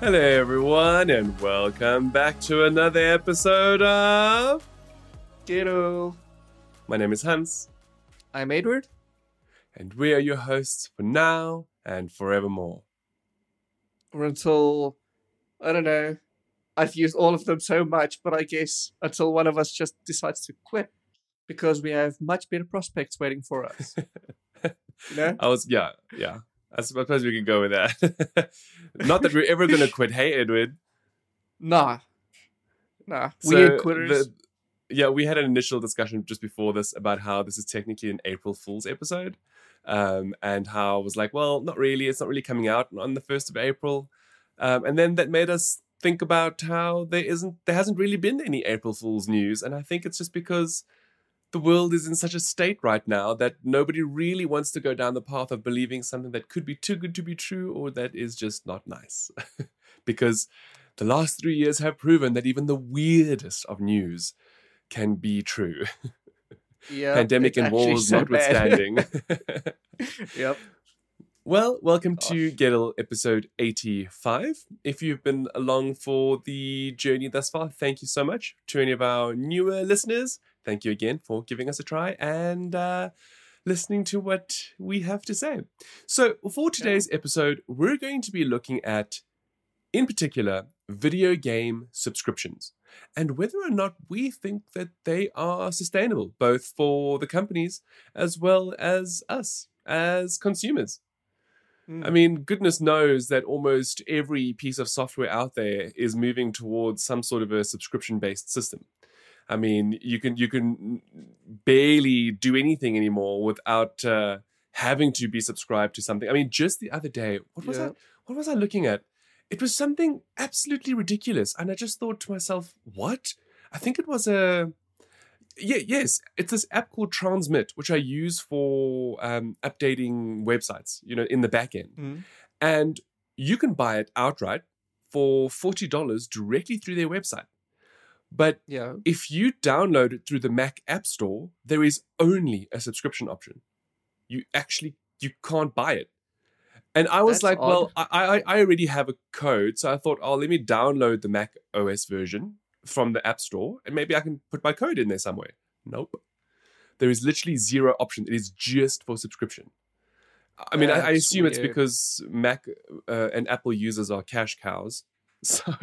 Hello, everyone, and welcome back to another episode of. Ghetto. My name is Hans, I'm Edward. and we are your hosts for now and forevermore. Or until I don't know. I've used all of them so much, but I guess until one of us just decides to quit because we have much better prospects waiting for us. you know? I was, yeah, yeah. I suppose we can go with that. Not that we're ever going to quit. Hey, Edward. Nah. Nah. So we ain't quitters. the- yeah, we had an initial discussion just before this about how this is technically an April Fool's episode. Um, and how I was like, well, not really. It's not really coming out on the 1st of April. Um, and then that made us think about how there isn't, there hasn't really been any April Fool's news. And I think it's just because the world is in such a state right now that nobody really wants to go down the path of believing something that could be too good to be true or that is just not nice. because the last three years have proven that even the weirdest of news can be true. yeah, Pandemic and wars so notwithstanding. yep. well, welcome to Gosh. Gettle episode 85. If you've been along for the journey thus far, thank you so much. To any of our newer listeners, thank you again for giving us a try and uh, listening to what we have to say. So, for today's episode, we're going to be looking at, in particular, video game subscriptions and whether or not we think that they are sustainable, both for the companies as well as us as consumers. Mm. I mean, goodness knows that almost every piece of software out there is moving towards some sort of a subscription-based system. I mean, you can you can barely do anything anymore without uh, having to be subscribed to something. I mean, just the other day, what was I what was I looking at? It was something absolutely ridiculous, and I just thought to myself, "What?" I think it was a yeah, yes, it's this app called Transmit, which I use for um, updating websites. You know, in the back end, Mm. and you can buy it outright for forty dollars directly through their website. But Yeah. if you download it through the Mac App Store, there is only a subscription option. You actually you can't buy it. And I was That's like, well. I, I I already have a code, so I thought, oh, let me download the Mac OS version from the App Store, and maybe I can put my code in there somewhere. Nope. There is literally zero option. It is just for subscription. I mean, I, I assume it's because Mac uh, and Apple users are cash cows, so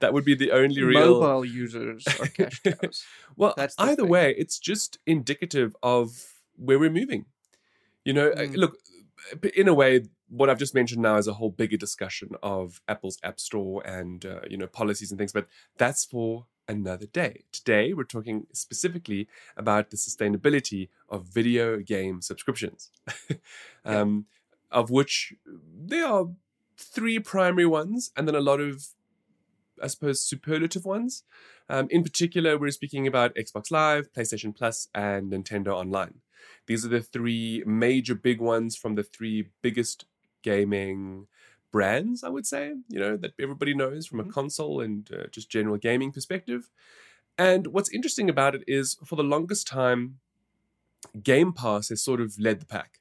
that would be the only real Mobile users are cash cows. well, That's either thing. way, it's just indicative of where we're moving. You know, uh, Mm. look, in a way, what I've just mentioned now is a whole bigger discussion of Apple's App Store and uh, you know policies and things, but that's for another day. Today, we're talking specifically about the sustainability of video game subscriptions, um, of which there are three primary ones, and then a lot of, I suppose, superlative ones. Um, in particular, we're speaking about Xbox Live, PlayStation Plus, and Nintendo Online. These are the three major big ones from the three biggest gaming brands, I would say, you know, that everybody knows from a Mhm. console and uh, just general gaming perspective. And what's interesting about it is for the longest time, Game Pass has sort of led the pack.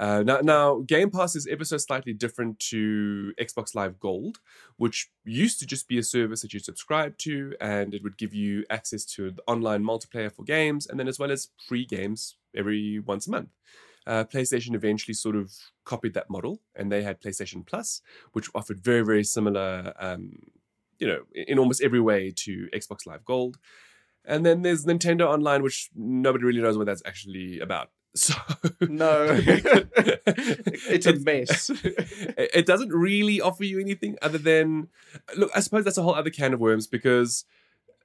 Uh, now, now, Game Pass is ever so slightly different to Xbox Live Gold, which used to just be a service that you subscribe to, and it would give you access to the online multiplayer for games, and then as well as free games every once a month. Uh, PlayStation eventually sort of copied that model, and they had PlayStation Plus, which offered very, very similar, um, you know, in in almost every way to Xbox Live Gold. And then there's Nintendo Online, which nobody really knows what that's actually about. So No. it's a mess. it doesn't really offer you anything other than look i suppose that's a whole other can of worms because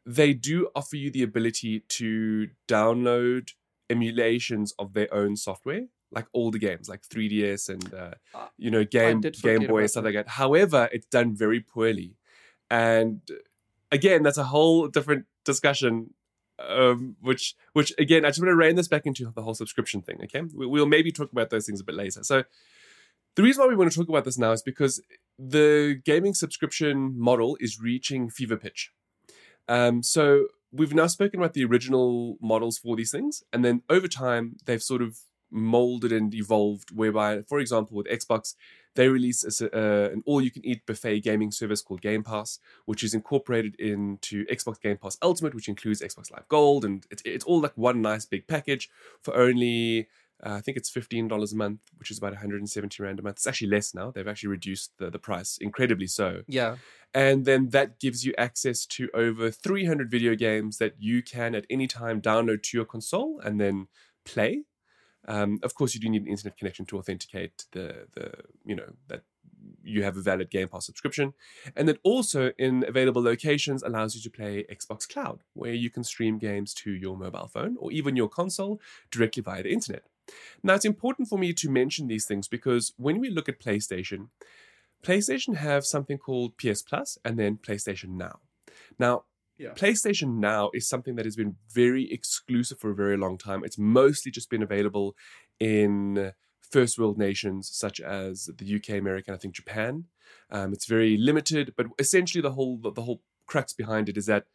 they do offer you the ability to download emulations of their own software like all the games like 3ds and uh, Ah, you know game game boy and stuff like that however it's done very poorly and again that's a whole different discussion um, which which again i just want to rein this back into the whole subscription thing okay we, we'll maybe talk about those things a bit later so the reason why we want to talk about this now is because the gaming subscription model is reaching fever pitch. Um, so we've now spoken about the original models for these things, and then over time they've sort of molded and evolved. Whereby, for example, with Xbox, they release a uh, an all-you-can-eat buffet gaming service called Game Pass, which is incorporated into Xbox Game Pass Ultimate, which includes Xbox Live Gold, and it's it's all like one nice big package for only. Uh, I think it's fifteen dollars a month, which is about 170 rand a month. It's actually less now. They've actually reduced the, the price incredibly so Yeah. and then that gives you access to over 300 video games that you can at any time download to your console and then play. Um, of course, you do need an internet connection to authenticate the the you know that you have a valid Game Pass subscription, and that also in available locations allows you to play Xbox Cloud, where you can stream games to your mobile phone or even your console directly via the internet. Now, it's important for me to mention these things because when we look at PlayStation, PlayStation have something called PS Plus and then PlayStation Now. Now, Yeah. PlayStation Now is something that has been very exclusive for a very long time. It's mostly just been available in first world nations such as the UK, America, and I think Japan. Um, it's very limited, but essentially the whole the, the whole crux behind it is that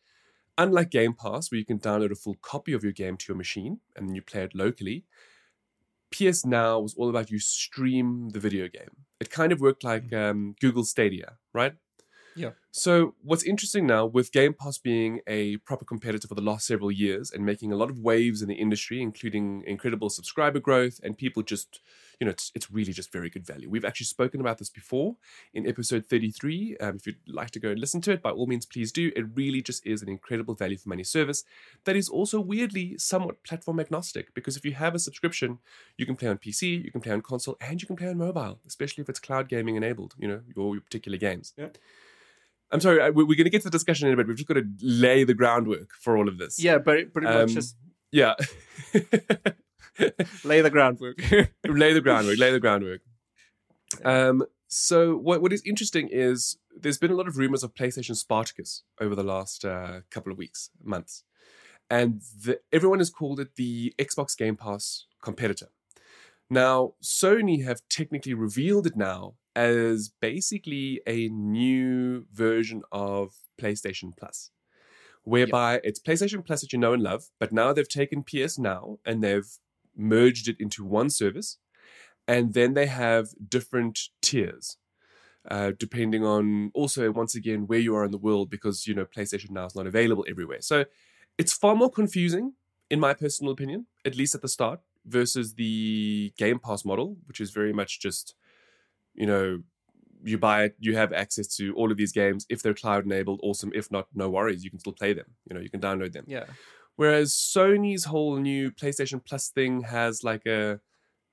unlike Game Pass, where you can download a full copy of your game to your machine and then you play it locally, PS Now was all about you stream the video game. It kind of worked like um, Google Stadia, right? Yeah. So what's interesting now with Game Pass being a proper competitor for the last several years and making a lot of waves in the industry, including incredible subscriber growth and people just, you know, it's, it's really just very good value. We've actually spoken about this before in episode 33. Um, if you'd like to go and listen to it, by all means, please do. It really just is an incredible value for money service that is also weirdly somewhat platform agnostic because if you have a subscription, you can play on PC, you can play on console, and you can play on mobile, especially if it's cloud gaming enabled, you know, your, your particular games. Yeah. I'm sorry, I- we- we're going to get to the discussion in a bit. We've just got to lay the groundwork for all of this. Yeah, but pretty Um, much just Yeah. lay the groundwork. lay the groundwork, lay the groundwork. Um, so what, what is interesting is there's been a lot of rumors of PlayStation Spartacus over the last uh, couple of weeks, months. And the, everyone has called it the Xbox Game Pass competitor. Now, Sony have technically revealed it now as basically a new version of PlayStation Plus, whereby it's PlayStation Plus that you know and love, but now they've taken PS Now and they've merged it into one service. And then they have different tiers, uh, depending on also, once again, where you are in the world, because, you know, PlayStation Now is not available everywhere. So it's far more confusing, in my personal opinion, at least at the start, versus the Game Pass model, which is very much just, you know, you buy it, you have access to all of these games. If they're cloud enabled, awesome. If not, no worries. You can still play them. You know, you can download them. yeah. Whereas Sony's whole new PlayStation Plus thing has like a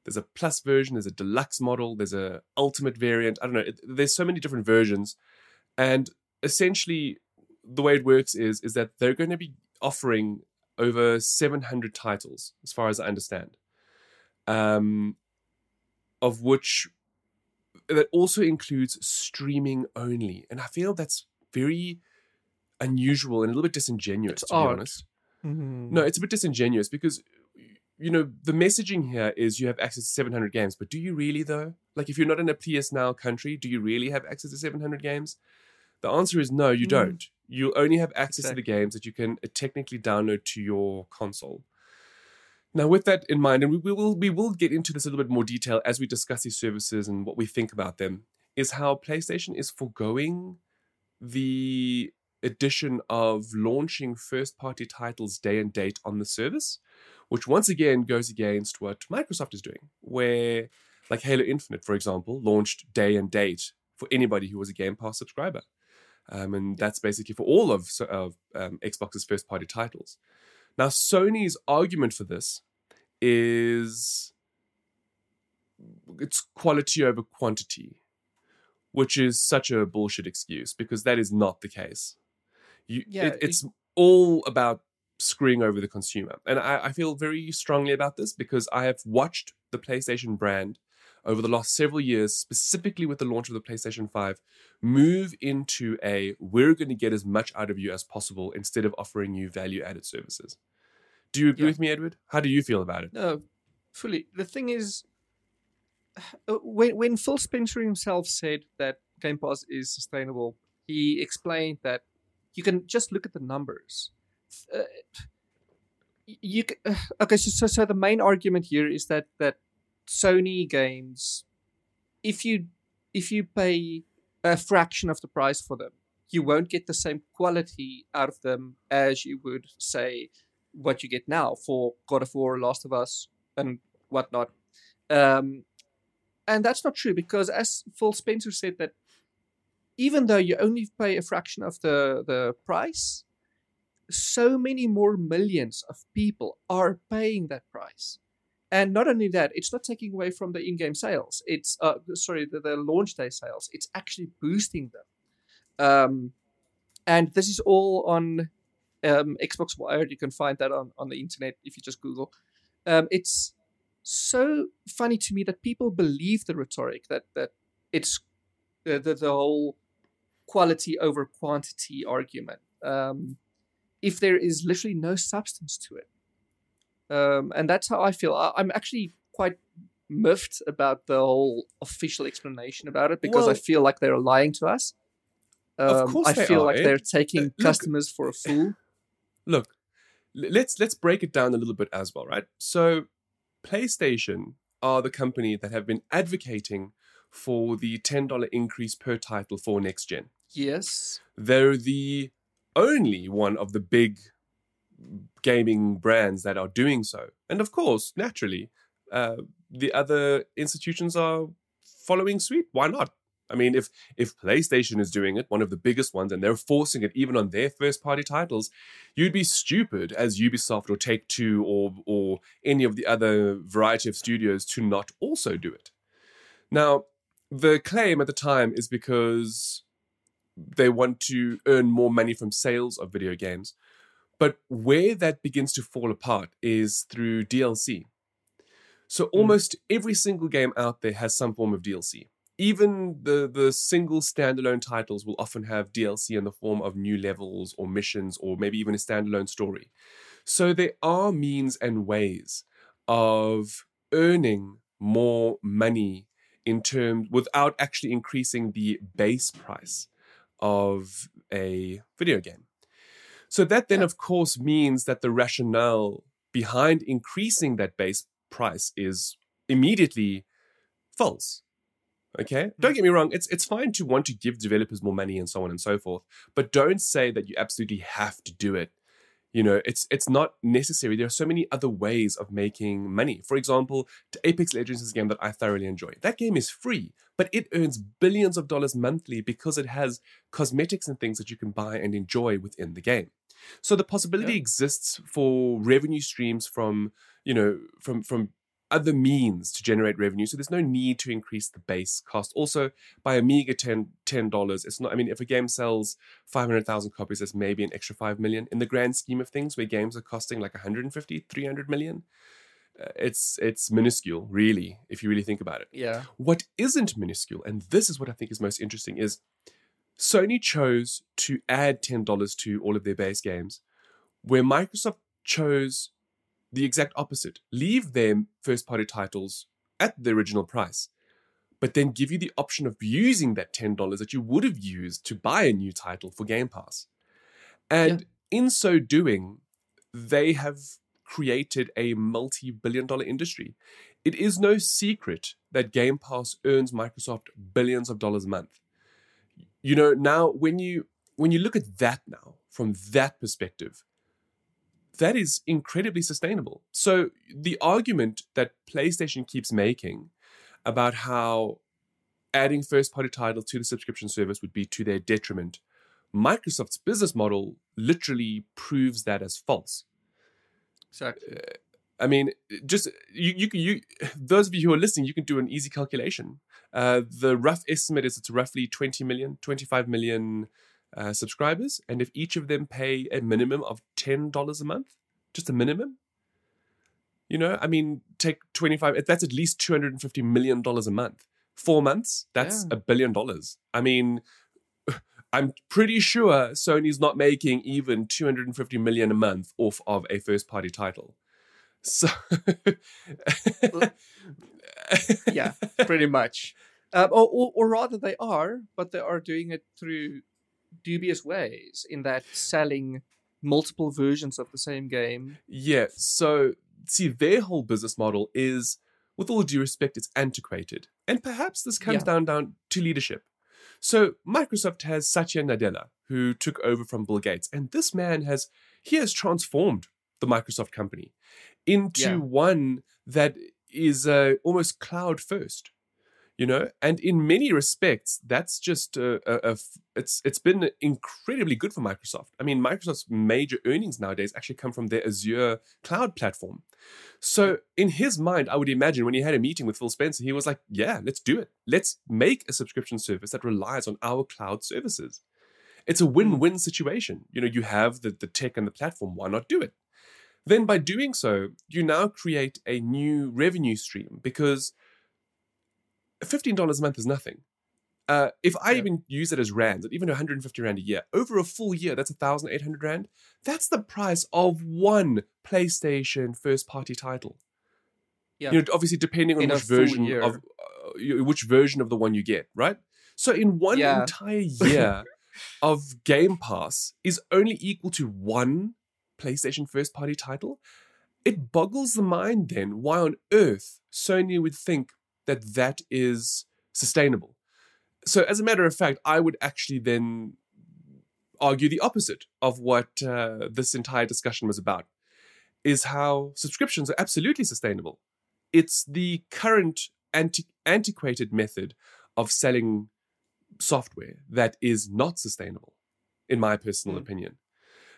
there's a plus version, there's a deluxe model, there's a ultimate variant. I don't know. It, there's so many different versions, and essentially the way it works is is that they're going to be offering over 700 titles, as far as I understand, um, of which that also includes streaming only, and I feel that's very unusual and a little bit disingenuous, It's to be odd. honest. Mhm. No, it's a bit disingenuous because you know the messaging here is you have access to 700 games, but do you really though? Like if you're not in a PS Now country, do you really have access to 700 games? The answer is no, you Mm. don't. You only have access to the games that you can uh, technically download to your console. Now, with that in mind, and we, we will we will get into this a little bit more detail as we discuss these services and what we think about them, is how PlayStation is foregoing the addition of launching first party titles day and date on the service, which once again goes against what Microsoft is doing, where, like Halo Infinite, for example, launched day and date for anybody who was a Game Pass subscriber. Um, and that's basically for all of, of um, Xbox's first party titles. Now, Sony's argument for this is it's quality over quantity, which is such a bullshit excuse because that is not the case. You, Yeah, it, it's all about screwing over the consumer. And I, I feel very strongly about this because I have watched the PlayStation brand over the last several years, specifically with the launch of the PlayStation 5, move into a we're going to get as much out of you as possible instead of offering you value added services. Do you agree Yeah. with me, Edward? How do you feel about it? No, fully. The thing is, uh, when when Phil Spencer himself said that Game Pass is sustainable, he explained that you can just look at the numbers. Uh, you uh, okay, so, so so the main argument here is that that Sony games, if you if you pay a fraction of the price for them, you won't get the same quality out of them as you would say what you get now for God of War, Last of Us, and whatnot. Um, and that's not true because, as Phil Spencer said, that even though you only pay a fraction of the the price, so many more millions of people are paying that price. And not only that, it's not taking away from the in-game sales. It's uh, sorry, the, the launch day sales. It's actually boosting them. Um, and this is all on um, Xbox Wired. You can find that on, on the internet if you just Google. Um, it's so funny to me that people believe the rhetoric that that it's the the, the whole quality over quantity argument. Um, if there is literally no substance to it. Um, and that's how I feel. I, am actually quite miffed about the whole official explanation about it because well, I feel like they're lying to us. Um, of course I feel are. like they're taking uh, customers for a fool. Look, let's let's break it down a little bit as well, right? So, PlayStation are the company that have been advocating for the ten dollar increase per title for next gen. Yes, they're the only one of the big gaming brands that are doing so. And of course, naturally, uh, the other institutions are following suit. Why not? I mean, if if PlayStation is doing it, one of the biggest ones, and they're forcing it even on their first party titles, you'd be stupid as Ubisoft or Take Two or or any of the other variety of studios to not also do it. Now, the claim at the time is because they want to earn more money from sales of video games. But where that begins to fall apart is through DLC. So hmm. almost mm. every single game out there has some form of DLC. Even the, the single standalone titles will often have DLC in the form of new levels or missions or maybe even a standalone story. So there are means and ways of earning more money in terms without actually increasing the base price of a video game. So that then, of course, means that the rationale behind increasing that base price is immediately false. Okay? Mm-hmm. Don't get me wrong, it's it's fine to want to give developers more money and so on and so forth, but don't say that you absolutely have to do it you know it's it's not necessary there are so many other ways of making money for example apex legends is a game that i thoroughly enjoy that game is free but it earns billions of dollars monthly because it has cosmetics and things that you can buy and enjoy within the game so the possibility yeah. exists for revenue streams from you know from from other means to generate revenue. So there's no need to increase the base cost. Also, by a meager 10 dollars, it's not. I mean, if a game sells five hundred thousand copies, that's maybe an extra five million in the grand scheme of things, where games are costing like 150, 300 million. Uh, it's it's minuscule, really, if you really think about it. Yeah. What isn't minuscule, and this is what I think is most interesting, is Sony chose to add ten dollars to all of their base games, where Microsoft chose the exact opposite. Leave their first party titles at the original price, but then give you the option of using that $10 that you would have used to buy a new title for Game Pass. And yeah. in so doing, they have created a multi billion dollar industry. It is no secret that Game Pass earns Microsoft billions of dollars a month. You know, now when you when you look at that now from that perspective, that is incredibly sustainable. So the argument that PlayStation keeps making about how adding first party title to the subscription service would be to their detriment, Microsoft's business model literally proves that as false. Exactly. Uh, I mean, just you, you you those of you who are listening, you can do an easy calculation. Uh, the rough estimate is it's roughly 20 million, 25 million uh, subscribers, and if each of them pay a minimum of ten dollars a month, just a minimum, you know, I mean, take twenty five. That's at least two hundred and fifty million dollars a month. Four months, that's yeah. a billion dollars. I mean, I'm pretty sure Sony's not making even 250 million a month off of a first party title. So yeah, pretty much. Uh, or, or, or, rather, they are, but they are doing it through dubious ways in that selling multiple versions of the same game. Yeah. So, see, their whole business model is with all due respect, it's antiquated. And perhaps this comes Yeah. down, down to leadership. So Microsoft has Satya Nadella, who took over from Bill Gates. And this man has, he has transformed the Microsoft company into Yeah. one that is uh, almost cloud first you know? And in many respects that's just uh, a, a, it's it's been incredibly good for microsoft. I mean microsoft's major earnings nowadays actually come from their azure cloud platform. So in his mind i would imagine when he had a meeting with phil spencer he was like yeah let's do it. Let's make a subscription service that relies on our cloud services. It's a win-win mm. situation. You know you have the, the tech and the platform why not do it? Then by doing so you now create a new revenue stream because $15 a month is nothing. Uh, if I Yeah. even use it as rands, at even 150 rand a year, over a full year, that's 1,800 rand. That's the price of one PlayStation first party title. Yeah. You know, obviously depending on In which version year. of uh, which version of the one you get, right? So in one Yeah. entire year of Game Pass is only equal to one PlayStation first party title. It boggles the mind then why on earth Sony would think that that is sustainable. So, as a matter of fact, I would actually then argue the opposite of what uh, this entire discussion was about is how subscriptions are absolutely sustainable. It's the current anti- antiquated method of selling software that is not sustainable, in my personal Mm. opinion.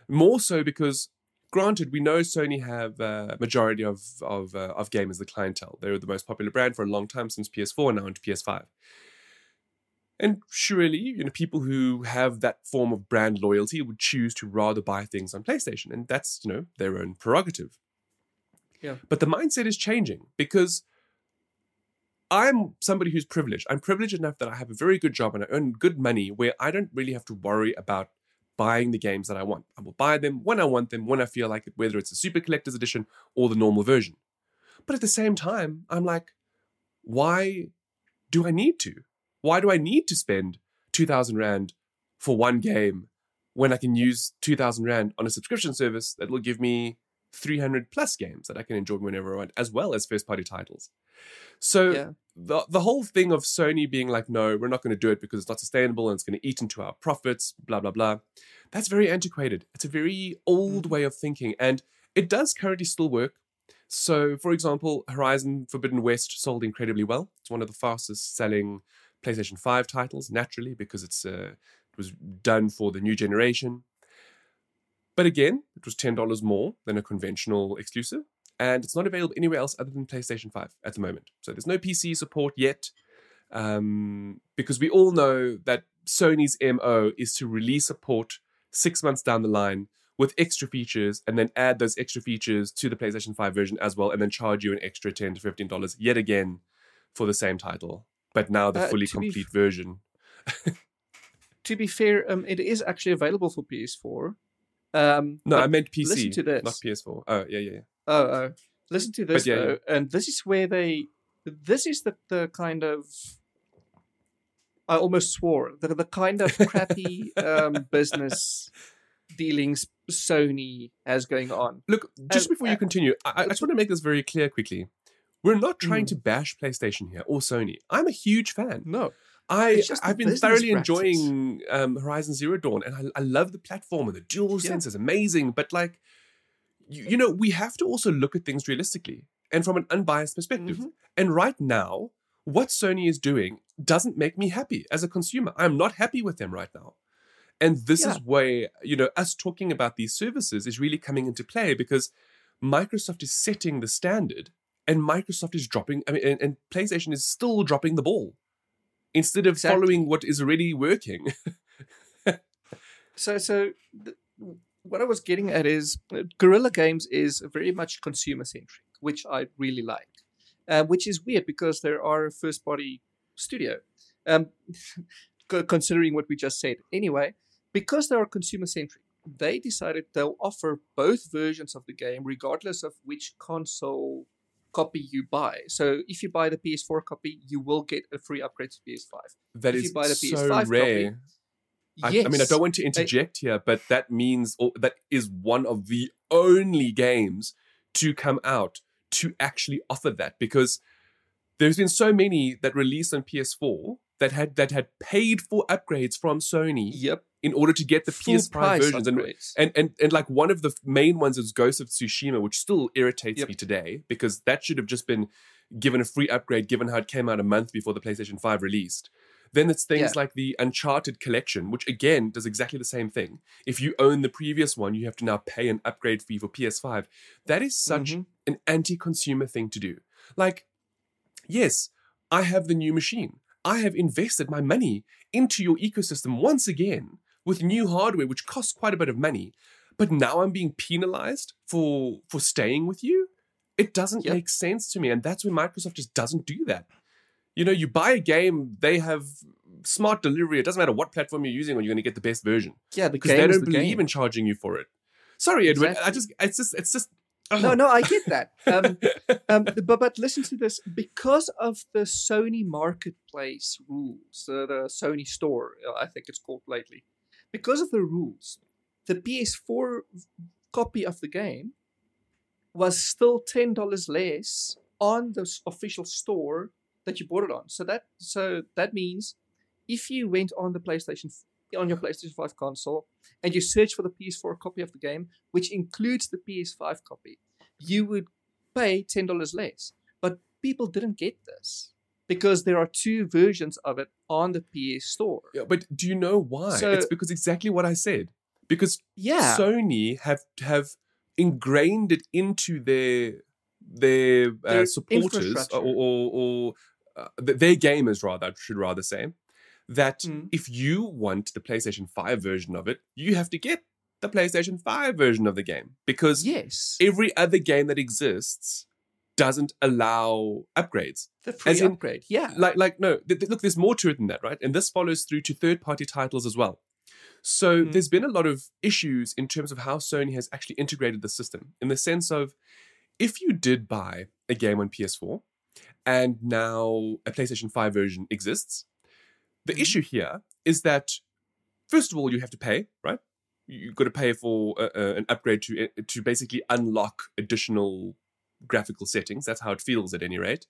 More so because, granted, we know Sony have a majority of of uh, of gamers, the clientele. They were the most popular brand for a long time since PS4, now into PS5. And surely, you know, people who have that form of brand loyalty would choose to rather buy things on PlayStation, and that's you know their own prerogative. Yeah. But the mindset is changing because I'm somebody who's privileged. I'm privileged enough that I have a very good job and I earn good money where I don't really have to worry about buying the games that I want. I will buy them when I want them, when I feel like it, whether it's a super collector's edition or the normal version. But at the same time, I'm like, why do I need to? Why do I need to spend 2,000 Rand for one game when I can use 2,000 Rand on a subscription service that will give me 300 plus games that I can enjoy whenever I want, as well as first party titles? So Yeah. The, the whole thing of Sony being like, no, we're not going to do it because it's not sustainable and it's going to eat into our profits, blah, blah, blah. That's very antiquated. It's a very old way of thinking. And it does currently still work. So, for example, Horizon Forbidden West sold incredibly well. It's one of the fastest selling PlayStation 5 titles, naturally, because it's uh, it was done for the new generation. But again, it was $10 more than a conventional exclusive and it's not available anywhere else other than PlayStation 5 at the moment. So there's no PC support yet, um, because we all know that Sony's MO is to release a port six months down the line with extra features and then add those extra features to the PlayStation 5 version as well, and then charge you an extra 10 to $15 yet again for the same title, but now the Uh, fully be f- complete version. To be fair, um, it is actually available for PS4. Um, No, I meant PC, listen to this. not PS4. Oh, yeah, yeah, yeah. Oh, oh. listen to this yeah, yeah. and this is where they. This is the the kind of. I almost swore the the kind of crappy um, business dealings Sony has going on. Look, just Um, before you uh, continue, I, I just want to make this very clear quickly. We're not trying Mm. to bash PlayStation here or Sony. I'm a huge fan. No, I It's just the I've been thoroughly practice. enjoying um, Horizon Zero Dawn, and I, I love the platform and the dual Yeah. sense is amazing. But like, you, you know, we have to also look at things realistically and from an unbiased perspective. Mhm. And right now, what Sony is doing doesn't make me happy as a consumer. I'm not happy with them right now. And this Yeah. is where, you know, us talking about these services is really coming into play because Microsoft is setting the standard and Microsoft is dropping, I mean, and, and PlayStation is still dropping the ball instead of Exactly. following what is already working. So, so th- what I was getting at is uh, Guerrilla Games is very much consumer centric, which I really like. Uh, which is weird because there are a first party studio. Um, considering what we just said. Anyway, because they are consumer centric, they decided they'll offer both versions of the game regardless of which console copy you buy. So if you buy the PS4 copy, you will get a free upgrade to PS5. That If is you buy the so PS5 copy, rare. I, yes. I mean, I don't want to interject here, but that means or that is one of the only games to come out to actually offer that because there's been so many that released on PS4 that had that had paid for upgrades from Sony Yep. in order to get the Full PS5 price versions. And, and and and like one of the main ones is Ghost of Tsushima, which still irritates Yep. me today because that should have just been given a free upgrade, given how it came out a month before the PlayStation 5 released. Then it's things Yeah. like the Uncharted collection, which again does exactly the same thing. If you own the previous one, you have to now pay an upgrade fee for PS5. That is such Mhm. an anti-consumer thing to do. Like, yes, I have the new machine. I have invested my money into your ecosystem once again with new hardware, which costs quite a bit of money. But now I'm being penalized for for staying with you. It doesn't Yep. make sense to me, and that's where Microsoft just doesn't do that. You know, you buy a game, they have smart delivery. It doesn't matter what platform you're using, or you're going to get the best version Yeah, because they don't the believe game. in charging you for it. Sorry, Edwin. I just, it's just, it's just. No, no, I get that. Um, um, but but listen to this. Because of the Sony Marketplace rules, uh, the Sony Store, I think it's called lately. Because of the rules, the PS4 copy of the game was still ten dollars less on the official store that you bought it on. So that so that means if you went on the PlayStation on your PlayStation 5 console and you search for the PS4 copy of the game, which includes the PS5 copy, you would pay ten dollars less. But people didn't get this because there are two versions of it on the PS Store. Yeah, but do you know why? So- it's because exactly what I said. Because Yeah, Sony have have ingrained it into their their, uh, Their supporters or or, or uh, gamers rather I should rather say that Mm. if you want the PlayStation 5 version of it, you have to get the PlayStation 5 version of the game because yes, every other game that exists doesn't allow upgrades. the free in- upgrade. Yeah, Like, like no, th- th- look, there's more to it than that, right? And this follows through to third-party titles as well. So Mhm. there's been a lot of issues in terms of how Sony has actually integrated the system, in the sense of if you did buy a game on PS4 and now a PlayStation 5 version exists, the Mhm. issue here is that first of all you have to pay, right? You've got to pay for uh, uh, an upgrade to to basically unlock additional graphical settings. That's how it feels at any rate.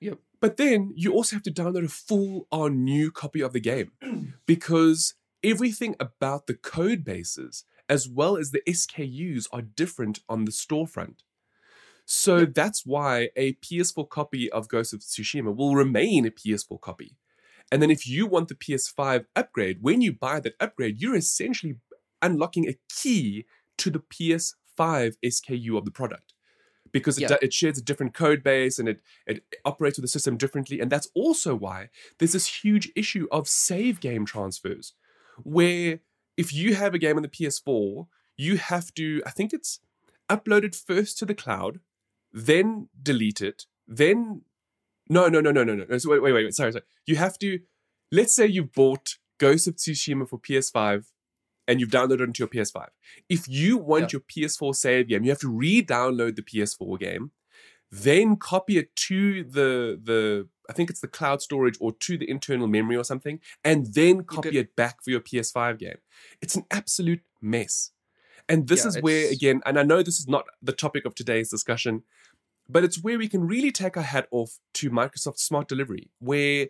Yep. But then you also have to download a full on new copy of the game because everything about the code bases as well as the SKUs are different on the storefront. So that's why a PS4 copy of Ghost of Tsushima will remain a PS4 copy. And then if you want the PS5 upgrade, when you buy that upgrade, you're essentially unlocking a key to the PS5 SKU of the product because it, Yeah. do- it shares a different code base and it, it operates with the system differently. And that's also why there's this huge issue of save game transfers, where if you have a game on the PS4, you have to, I think it's uploaded first to the cloud, then delete it, then. No, no, no, no, no, no. So wait, wait, wait, wait. Sorry, sorry. You have to. Let's say you've bought Ghost of Tsushima for PS5 and you've downloaded it into your PS5. If you want your PS4 save game, you have to re-download the PS4 game, then copy it to the the I think it's the cloud storage or to the internal memory or something, and then copy it back for your PS5 game. It's an absolute mess. And this Yeah, is where again, and I know this is not the topic of today's discussion, but it's where we can really take our hat off to Microsoft Smart Delivery, where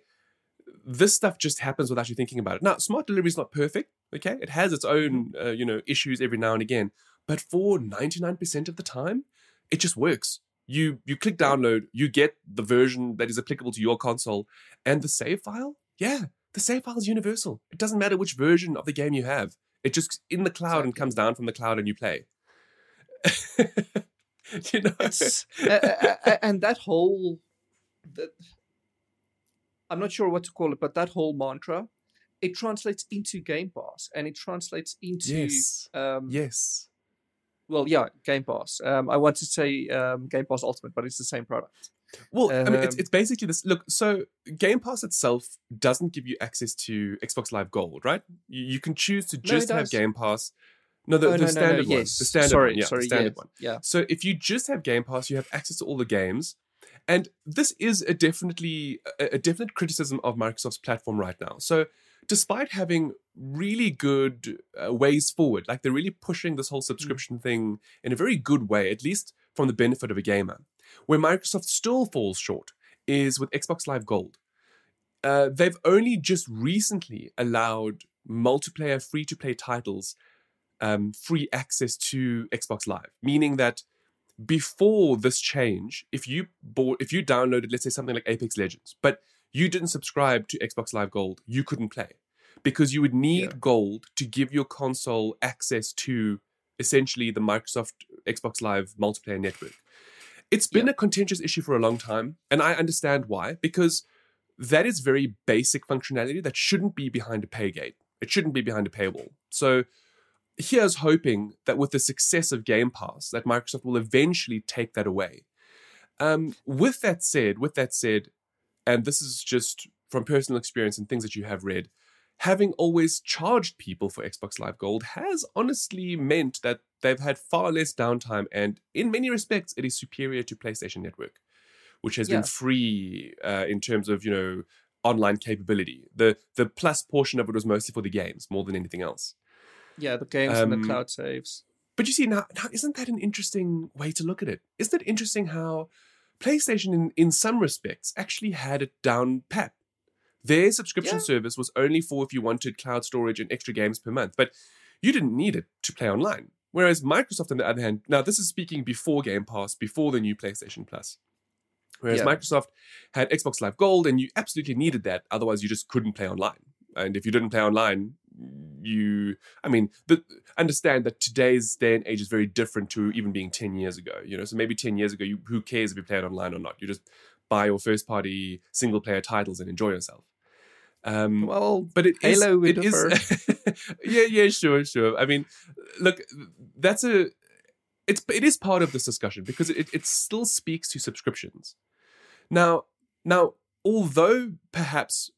this stuff just happens without you thinking about it. Now, smart delivery is not perfect. Okay, it has its own uh, you know issues every now and again, but for ninety nine percent of the time, it just works. You you click download, you get the version that is applicable to your console, and the save file. Yeah, the save file is universal. It doesn't matter which version of the game you have. It just in the cloud and comes down from the cloud and you play. you know, it's uh, uh, uh, and that whole that i'm not sure what to call it but that whole mantra it translates into game pass and it translates into yes, um yes. well yeah game pass. Um i want to say um game pass ultimate but it's the same product Well, I mean, it's, Um, it's basically this. Look, so Game Pass itself doesn't give you access to Xbox Live Gold, right? You, you can choose to just have. Game Pass. No, the, oh, the no, no, standard no, one. yes The standard sorry one. Yeah, sorry the standard yeah, one. yeah So if you just have Game Pass, you have access to all the games. And this is a definitely a, a definite criticism of Microsoft's platform right now. So despite having really good uh, ways forward, like they're really pushing this whole subscription thing in a very good way, at least from the benefit of a gamer, where Microsoft still falls short is with Xbox Live Gold. Uh, they've only just recently allowed multiplayer free to play titles um, free access to Xbox Live, meaning that before this change, if you bought, if you downloaded, let's say something like Apex Legends, but you didn't subscribe to Xbox Live Gold, you couldn't play because you would need Yeah. gold to give your console access to essentially the Microsoft Xbox Live multiplayer network. It's been Yeah. a contentious issue for a long time, and I understand why, because that is very basic functionality that shouldn't be behind a pay gate. It shouldn't be behind a paywall. So here's hoping that with the success of Game Pass, that Microsoft will eventually take that away. Um, with that said, with that said, and this is just from personal experience and things that you have read, having always charged people for Xbox Live Gold has honestly meant that they've had far less downtime, and in many respects, it is superior to PlayStation Network, which has Yeah. been free uh, in terms of you know online capability. The the plus portion of it was mostly for the games more than anything else. Yeah, the games and Um, the cloud saves. But you see, now, now isn't that an interesting way to look at it? Isn't it interesting how PlayStation, in, in some respects, actually had it down pat? Their subscription Yeah. service was only for if you wanted cloud storage and extra games per month, but you didn't need it to play online. Whereas Microsoft, on the other hand, now this is speaking before Game Pass, before the new PlayStation Plus. Whereas Yeah. Microsoft had Xbox Live Gold, and you absolutely needed that. Otherwise, you just couldn't play online. And if you didn't play online, you, I mean, the, understand that today's day and age is very different to even being 10 years ago. You know, so maybe 10 years ago, you, who cares if you play it online or not? You just buy your first party single player titles and enjoy yourself. Um, Well, but it is, Halo it is yeah yeah sure sure. I mean look that's a it's it is part of this discussion because it, it still speaks to subscriptions. Now now although perhaps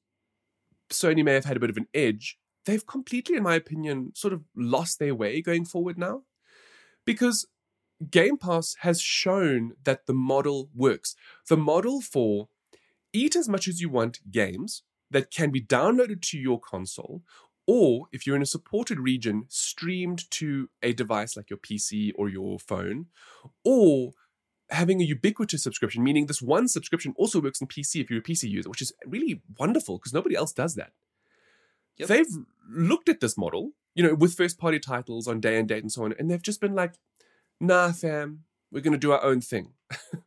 sony may have had a bit of an edge they've completely in my opinion sort of lost their way going forward now because game pass has shown that the model works. The model for eat as much as you want games that can be downloaded to your console, or if you're in a supported region, streamed to a device like your PC or your phone, or having a ubiquitous subscription, meaning this one subscription also works on PC if you're a PC user, which is really wonderful because nobody else does that. Yep. They've looked at this model, you know, with first party titles on day and date and so on, and they've just been like, nah, fam, we're going to do our own thing.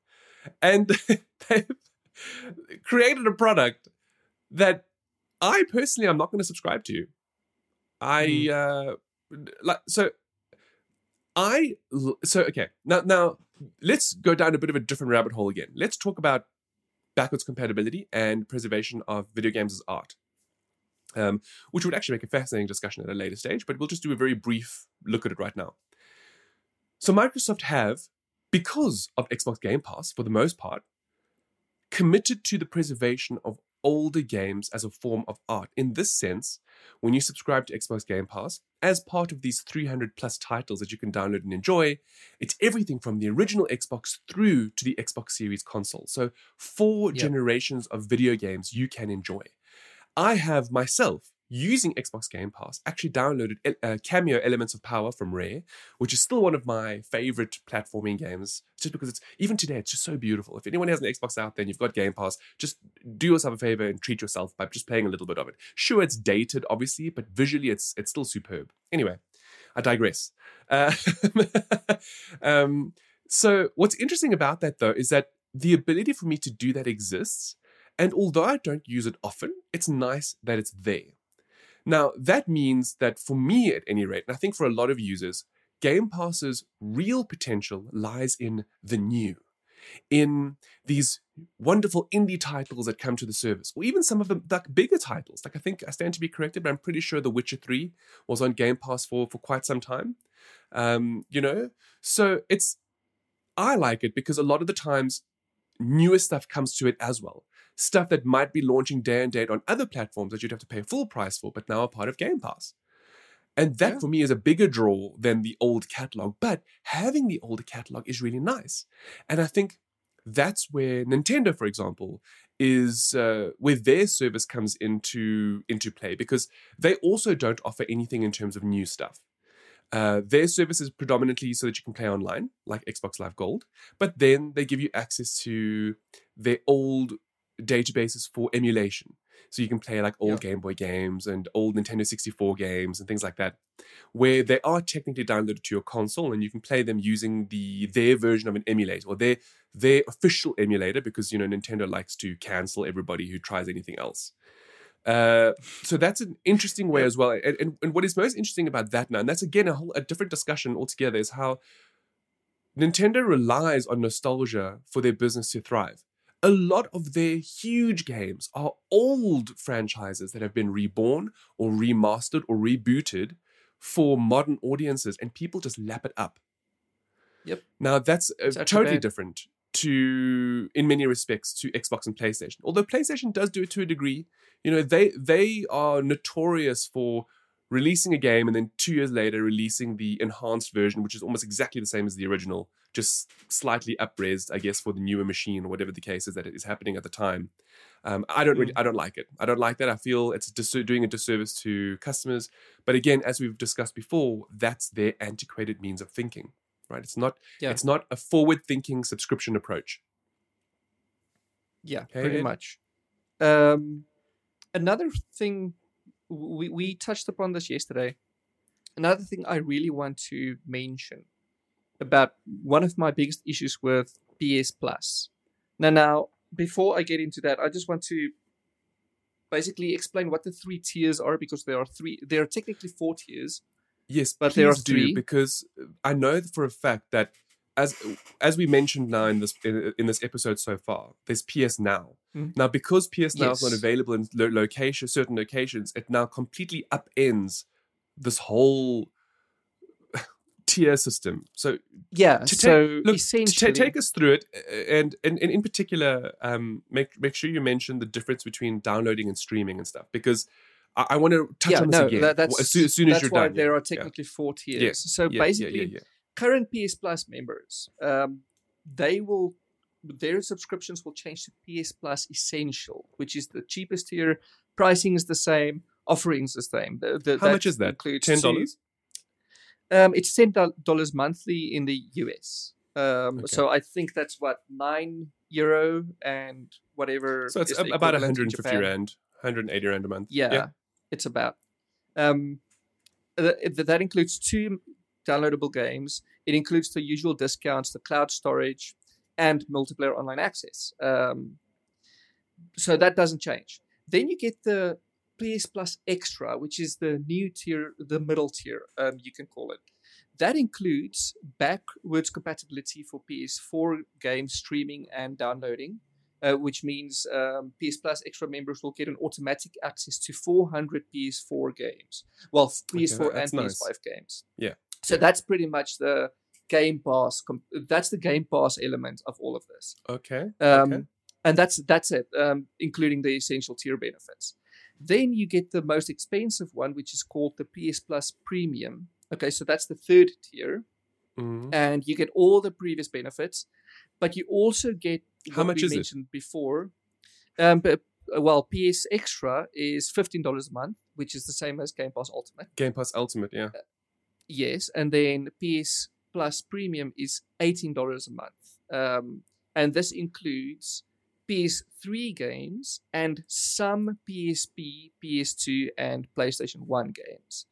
and they've created a product that I personally I'm not going to subscribe to. I uh like so I so okay now now let's go down a bit of a different rabbit hole again. Let's talk about backwards compatibility and preservation of video games as art, um, which would actually make a fascinating discussion at a later stage. But we'll just do a very brief look at it right now. So Microsoft have, because of Xbox Game Pass for the most part, committed to the preservation of older games as a form of art. In this sense, when you subscribe to Xbox Game Pass, as part of these 300 plus titles that you can download and enjoy, it's everything from the original Xbox through to the Xbox Series console. So, four Yep. generations of video games you can enjoy. I have myself, using Xbox Game Pass, actually downloaded uh, Kameo Elements of Power from Rare, which is still one of my favorite platforming games, just because it's, even today, it's just so beautiful. If anyone has an Xbox out there and you've got Game Pass, just do yourself a favor and treat yourself by just playing a little bit of it. Sure, it's dated, obviously, but visually, it's it's still superb. Anyway, I digress. Uh, um, so, what's interesting about that though is that the ability for me to do that exists, and although I don't use it often, it's nice that it's there. Now, that means that for me, at any rate, and I think for a lot of users, Game Pass's real potential lies in the new, in these wonderful indie titles that come to the service, or even some of the like bigger titles. Like I think I stand to be corrected, but I'm pretty sure The Witcher 3 was on Game Pass for for quite some time. Um, you know, so it's I like it because a lot of the times newer stuff comes to it as well. Stuff that might be launching day and date on other platforms that you'd have to pay full price for, but now are part of Game Pass. And that Yeah. for me is a bigger draw than the old catalog. But having the older catalog is really nice. And I think that's where Nintendo, for example, is uh, where their service comes into into play because they also don't offer anything in terms of new stuff. Uh, their service is predominantly so that you can play online, like Xbox Live Gold, but then they give you access to their old databases for emulation. So you can play like old. Game Boy games and old Nintendo 64 games and things like that, where they are technically downloaded to your console and you can play them using the their version of an emulator or their their official emulator because you know Nintendo likes to cancel everybody who tries anything else. Uh, so that's an interesting way as well. And, and, and what is most interesting about that now, and that's again a whole a different discussion altogether, is how Nintendo relies on nostalgia for their business to thrive. A lot of their huge games are old franchises that have been reborn or remastered or rebooted for modern audiences, and people just lap it up. Yep. Now that's uh, totally different to, in many respects, to Xbox and PlayStation. Although PlayStation does do it to a degree. You know, they they are notorious for releasing a game and then two years later releasing the enhanced version, which is almost exactly the same as the original, just slightly upraised, I guess, for the newer machine or whatever the case is that is happening at the time. Um, I don't really, I don't like it. I don't like that. I feel it's dis- doing a disservice to customers. But again, as we've discussed before, that's their antiquated means of thinking, right? It's not, Yeah. it's not a forward-thinking subscription approach. Yeah, Okay, pretty much. Um, another thing we we touched upon this yesterday. Another thing I really want to mention about one of my biggest issues with PS Plus. Now, now before I get into that, I just want to basically explain what the three tiers are because there are three. There are technically four tiers. Yes, But there are three. because I know for a fact that as as we mentioned now in this in, in this episode so far, there's PS Now. Mm. Now, because PS Now is not available in lo- location certain locations, it now completely upends this whole tier system. So Yeah. To so look, essentially, to take us through it, and, and, and in particular, um, make make sure you mention the difference between downloading and streaming and stuff, because I, I want to touch yeah, on this no, again that, that's as soon as, soon as you're why done. there yeah. are technically four tiers. Yeah, So Yeah, yeah, basically, yeah, yeah. current PS Plus members, um, they will their subscriptions will change to PS Plus Essential, which is the cheapest tier. Pricing is the same, offerings the same. The, the, How much is that? Ten dollars. Um, it's ten dollars monthly in the US. Um, Okay. So I think that's what nine euro and whatever. So it's ab- about 150 Japan. rand, 180 rand a month. Yeah, it's about. Um, th- th- that includes two downloadable games. It includes the usual discounts, the cloud storage, and multiplayer online access. Um, so that doesn't change. Then you get the PS Plus Extra, which is the new tier, the middle tier, um, you can call it. That includes backwards compatibility for PS4 games streaming and downloading, uh, which means um, PS Plus Extra members will get an automatic access to 400 PS4 games. Well, PS4 and that's nice. PS5 games. Yeah. So that's pretty much the Game Pass. Com- that's the Game Pass element of all of this. Okay. Um, Okay. And that's that's it, um, including the essential tier benefits. Then you get the most expensive one, which is called the PS Plus Premium. Okay, so that's the third tier, Mhm. and you get all the previous benefits, but you also get How what much we is it? mentioned before. Um, but uh, well, PS Extra is fifteen dollars a month, which is the same as Game Pass Ultimate. Game Pass Ultimate. Yeah. Yes, and then PS Plus Premium is eighteen dollars a month, um, and this includes PS3 games and some PSP, PS2, and PlayStation One games.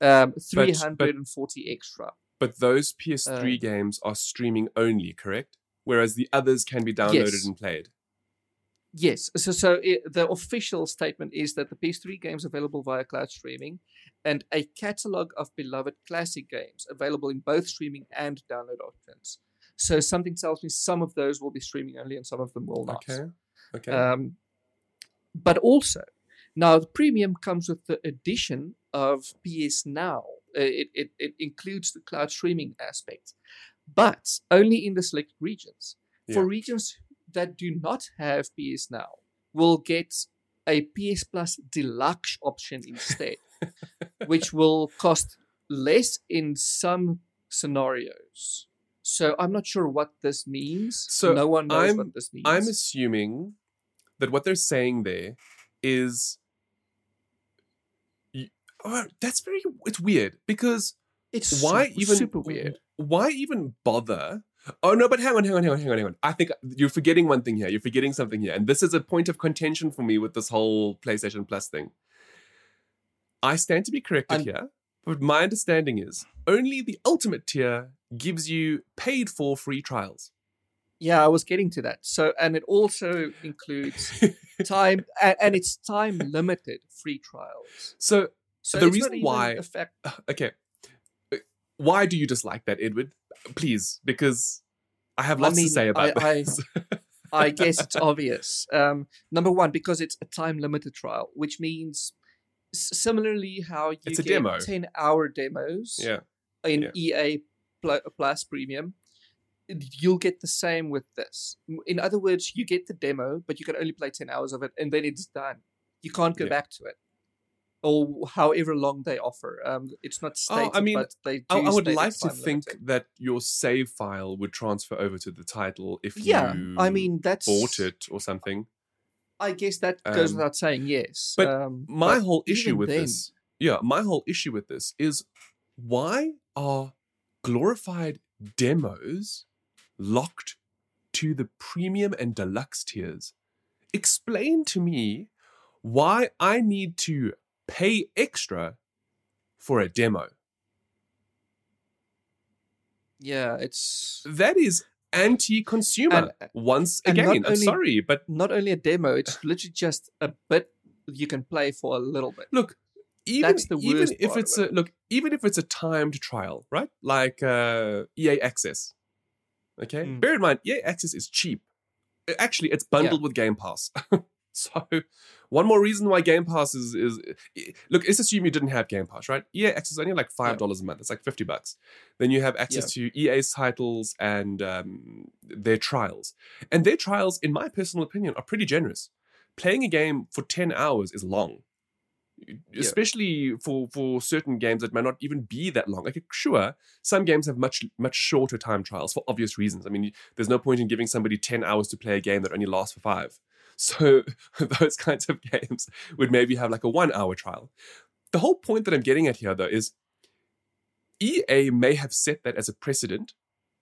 Um, three hundred and forty extra. But those PS3 Uh, games are streaming only, correct? Whereas the others can be downloaded Yes. and played. Yes, so so it, the official statement is that the PS3 games available via cloud streaming, and a catalog of beloved classic games available in both streaming and download options. So something tells me some of those will be streaming only, and some of them will not. Okay. Okay. Um, but also, now the premium comes with the addition of PS Now. Uh, It, it, it includes the cloud streaming aspect, but only in the select regions. For regions that do not have PS Now, will get a PS Plus Deluxe option instead, which will cost less in some scenarios. So I'm not sure what this means. So no one knows I'm- what this means. I'm assuming that what they're saying there is. Oh, that's very. It's weird because It's why super, even super weird. Why even bother Oh no, but hang on, hang on, hang on, hang on, hang on. I think you're forgetting one thing here. You're forgetting something here, and this is a point of contention for me with this whole PlayStation Plus thing. I stand to be corrected I'm- here, but my understanding is only the ultimate tier gives you paid for free trials. Yeah, I was getting to that. So, and it also includes time, and, and it's time limited free trials. So So The reason why- a fact. okay, Uh, why do you dislike that, Edward? Please, because I have lots I mean, to say about I, this. I, I guess it's obvious. Um, number one, because it's a time limited trial, which means similarly how you It's a get demo. ten hour demos yeah, in yeah. EA Plus Premium, you'll get the same with this. In other words, you get the demo, but you can only play ten hours of it, and then it's done. You can't go Yeah. back to it, or however long they offer. Um, it's not Oh, I mean, but they. Do I, I would like to think limited. that your save file would transfer over to the title if Yeah, you I mean that's bought it or something. I guess that goes Um, without saying. Yes, but um, My but whole issue with then- this, yeah, my whole issue with this is why are glorified demos locked to the premium and deluxe tiers? Explain to me why I need to pay extra for a demo. Yeah, it's That is anti-consumer. And- Once and again, I'm only- sorry, but not only a demo; it's literally just a bit you can play for a little bit. look, even That's the even worst if it's of a look, even if it's a timed trial, right? Like uh, EA Access. Okay, Mm. bear in mind, EA Access is cheap. Uh, Actually, it's bundled with Game Pass. so, one more reason why Game Pass is is look. Let's assume you didn't have Game Pass, right? EA Access is only like five dollars a month. It's like fifty bucks. Then you have access to EA's titles and um, their trials, and their trials, in my personal opinion, are pretty generous. Playing a game for ten hours is long especially for for certain games that might not even be that long. Like sure, some games have much much shorter time trials for obvious reasons. I mean, there's no point in giving somebody 10 hours to play a game that only lasts for 5. So those kinds of games would maybe have like a 1 hour trial. The whole point that I'm getting at here though is EA may have set that as a precedent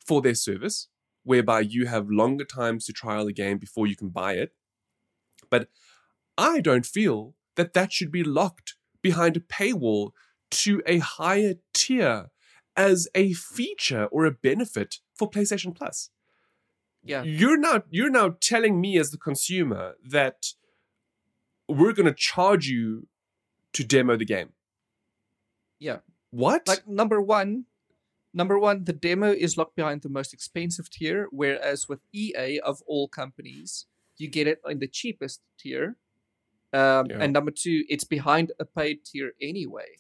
for their service whereby you have longer times to trial a game before you can buy it. But I don't feel that that should be locked behind a paywall to a higher tier as a feature or a benefit for PlayStation Plus. Yeah. You're now you're now telling me as the consumer that we're going to charge you to demo the game. Yeah. What? Like number one, number one, the demo is locked behind the most expensive tier, whereas with EA of all companies, you get it in the cheapest tier. Um, Yeah. And number two, it's behind a paid tier anyway.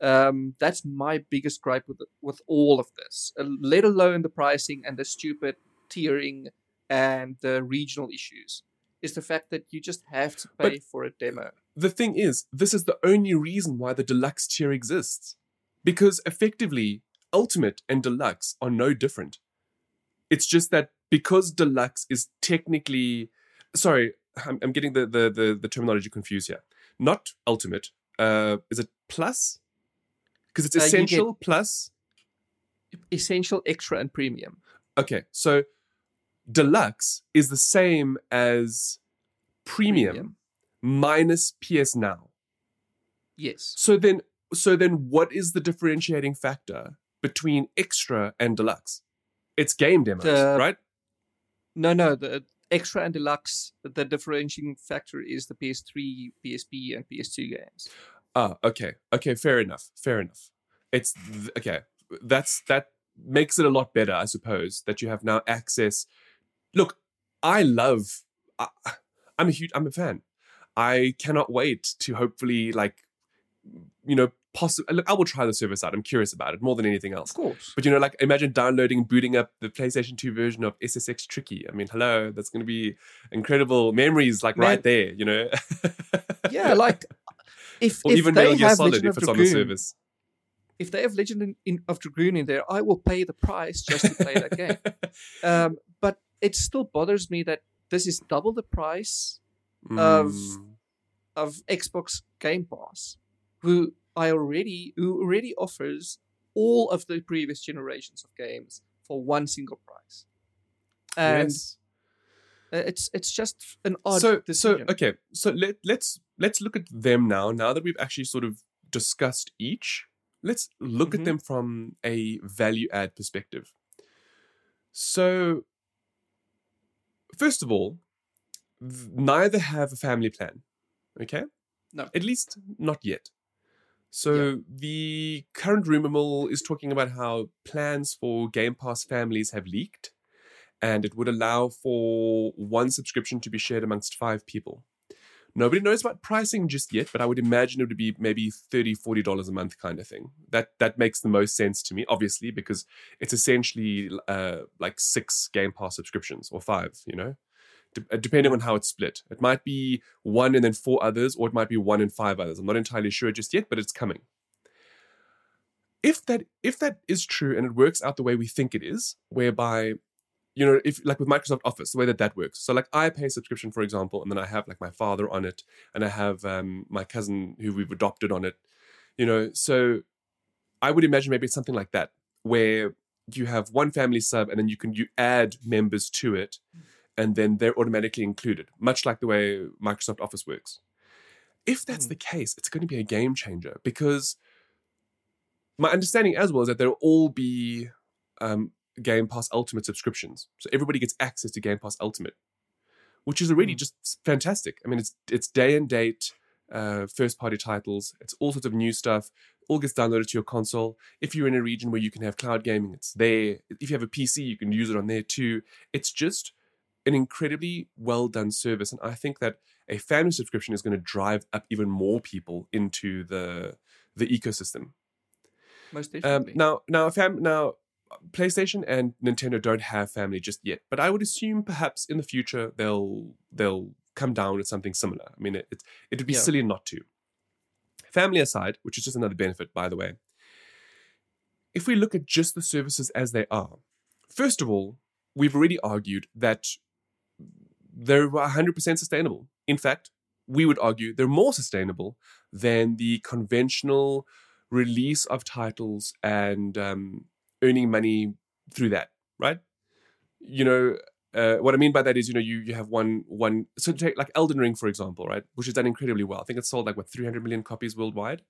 Um, that's my biggest gripe with with all of this. Uh, let alone the pricing and the stupid tiering and the regional issues, is the fact that you just have to But- pay for a demo. the thing is, this is the only reason why the deluxe tier exists. Because effectively, Ultimate and Deluxe are no different. It's just that because Deluxe is technically sorry, I'm, I'm getting the, the, the, the terminology confused here. Not Ultimate. Uh, is it Plus? Because it's Uh, Essential Plus. Essential, extra, and premium. Okay, so Deluxe is the same as Premium, Premium. minus PS Now. Yes. So then, so then, what is the differentiating factor between extra and deluxe? It's game demos, The- right? No, no. The extra and deluxe, the differentiating factor is the PS3, PSP, and PS2 games. Ah, okay, okay, fair enough, fair enough. It's th- okay. That's that makes it a lot better, I suppose, that you have now access. Look, I love. I, I'm a huge. I'm a fan. I cannot wait to hopefully like, you know, possibly. Look, I will try the service out. I'm curious about it more than anything else. Of course. But you know, like imagine downloading booting up the PlayStation 2 version of SSX Tricky. I mean, hello, that's going to be incredible memories, like Man. right there. You know, Yeah, like if, or if even they Metal Gear Solid Legend if it's on the Dragoon, service. if they have Legend in, in, of Dragoon in there, I will pay the price just to play that game. Um, it still bothers me that this is double the price Of- Mm, of Xbox Game Pass, who I already who already offers all of the previous generations of games for one single price. And yes. it's it's just an odd so so okay so let, let's let's look at them now now that we've actually sort of discussed each let's look Mhm. at them from a value add perspective so first of all neither have a family plan okay No. at least not yet so the current rumor mill is talking about how plans for game pass families have leaked and it would allow for one subscription to be shared amongst five people. Nobody knows about pricing just yet, but I would imagine it would be maybe $30, $40 a month kind of thing. That that makes the most sense to me, obviously, because it's essentially uh, like six Game Pass subscriptions or five, you know, uh, depending on how it's split. It might be one and then four others, or it might be one and five others. I'm not entirely sure just yet, but it's coming. If that if that is true and it works out the way we think it is, whereby you know, if like with Microsoft Office, the way that that works. So like I pay a subscription, for example, and then I have like my father on it, and I have um, my cousin who we've adopted on it. You know, so I would imagine maybe it's something like that, where you have one family sub, and then you can you add members to it, and then they're automatically included, much like the way Microsoft Office works. If that's Mhm. the case, it's going to be a game changer because my understanding as well is that there'll all be um, Game Pass Ultimate subscriptions, so everybody gets access to Game Pass Ultimate, which is already Mm. just fantastic. I mean, it's it's day and date, uh, first party titles. It's all sorts of new stuff. All gets downloaded to your console. If you're in a region where you can have cloud gaming, it's there. If you have a PC, you can use it on there too. It's just an incredibly well done service, and I think that a family subscription is going to drive up even more people into the the ecosystem. Most Um, definitely. now, now, fam- now, PlayStation and Nintendo don't have family just yet, but I would assume perhaps in the future they'll they'll come down with something similar. I mean, it, it it'd be Yeah. silly not to. Family aside, which is just another benefit, by the way. If we look at just the services as they are, first of all, we've already argued that they're 100% sustainable. In fact, we would argue they're more sustainable than the conventional release of titles and um, earning money through that, right? You know, uh, what I mean by that is, you know, you you have one one. So take like Elden Ring for example, right, which has done incredibly well. I think it's sold like what 300 million copies worldwide.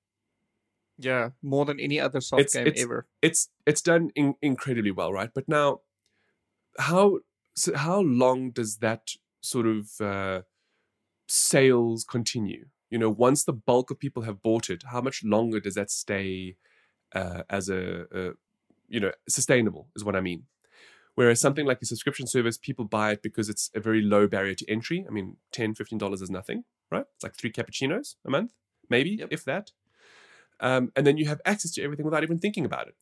yeah, more than any other soft It's- game it's- ever. It's it's done in, incredibly well, right? But now, how so how long does that sort of uh, sales continue? You know, once the bulk of people have bought it, how much longer does that stay uh, as a, a you know sustainable? Is what I mean. Whereas something like a subscription service, people buy it because it's a very low barrier to entry. I mean, 10 $15 is nothing, right? It's like three cappuccinos a month, maybe, Yep. if that. Um, and then you have access to everything without even thinking about it.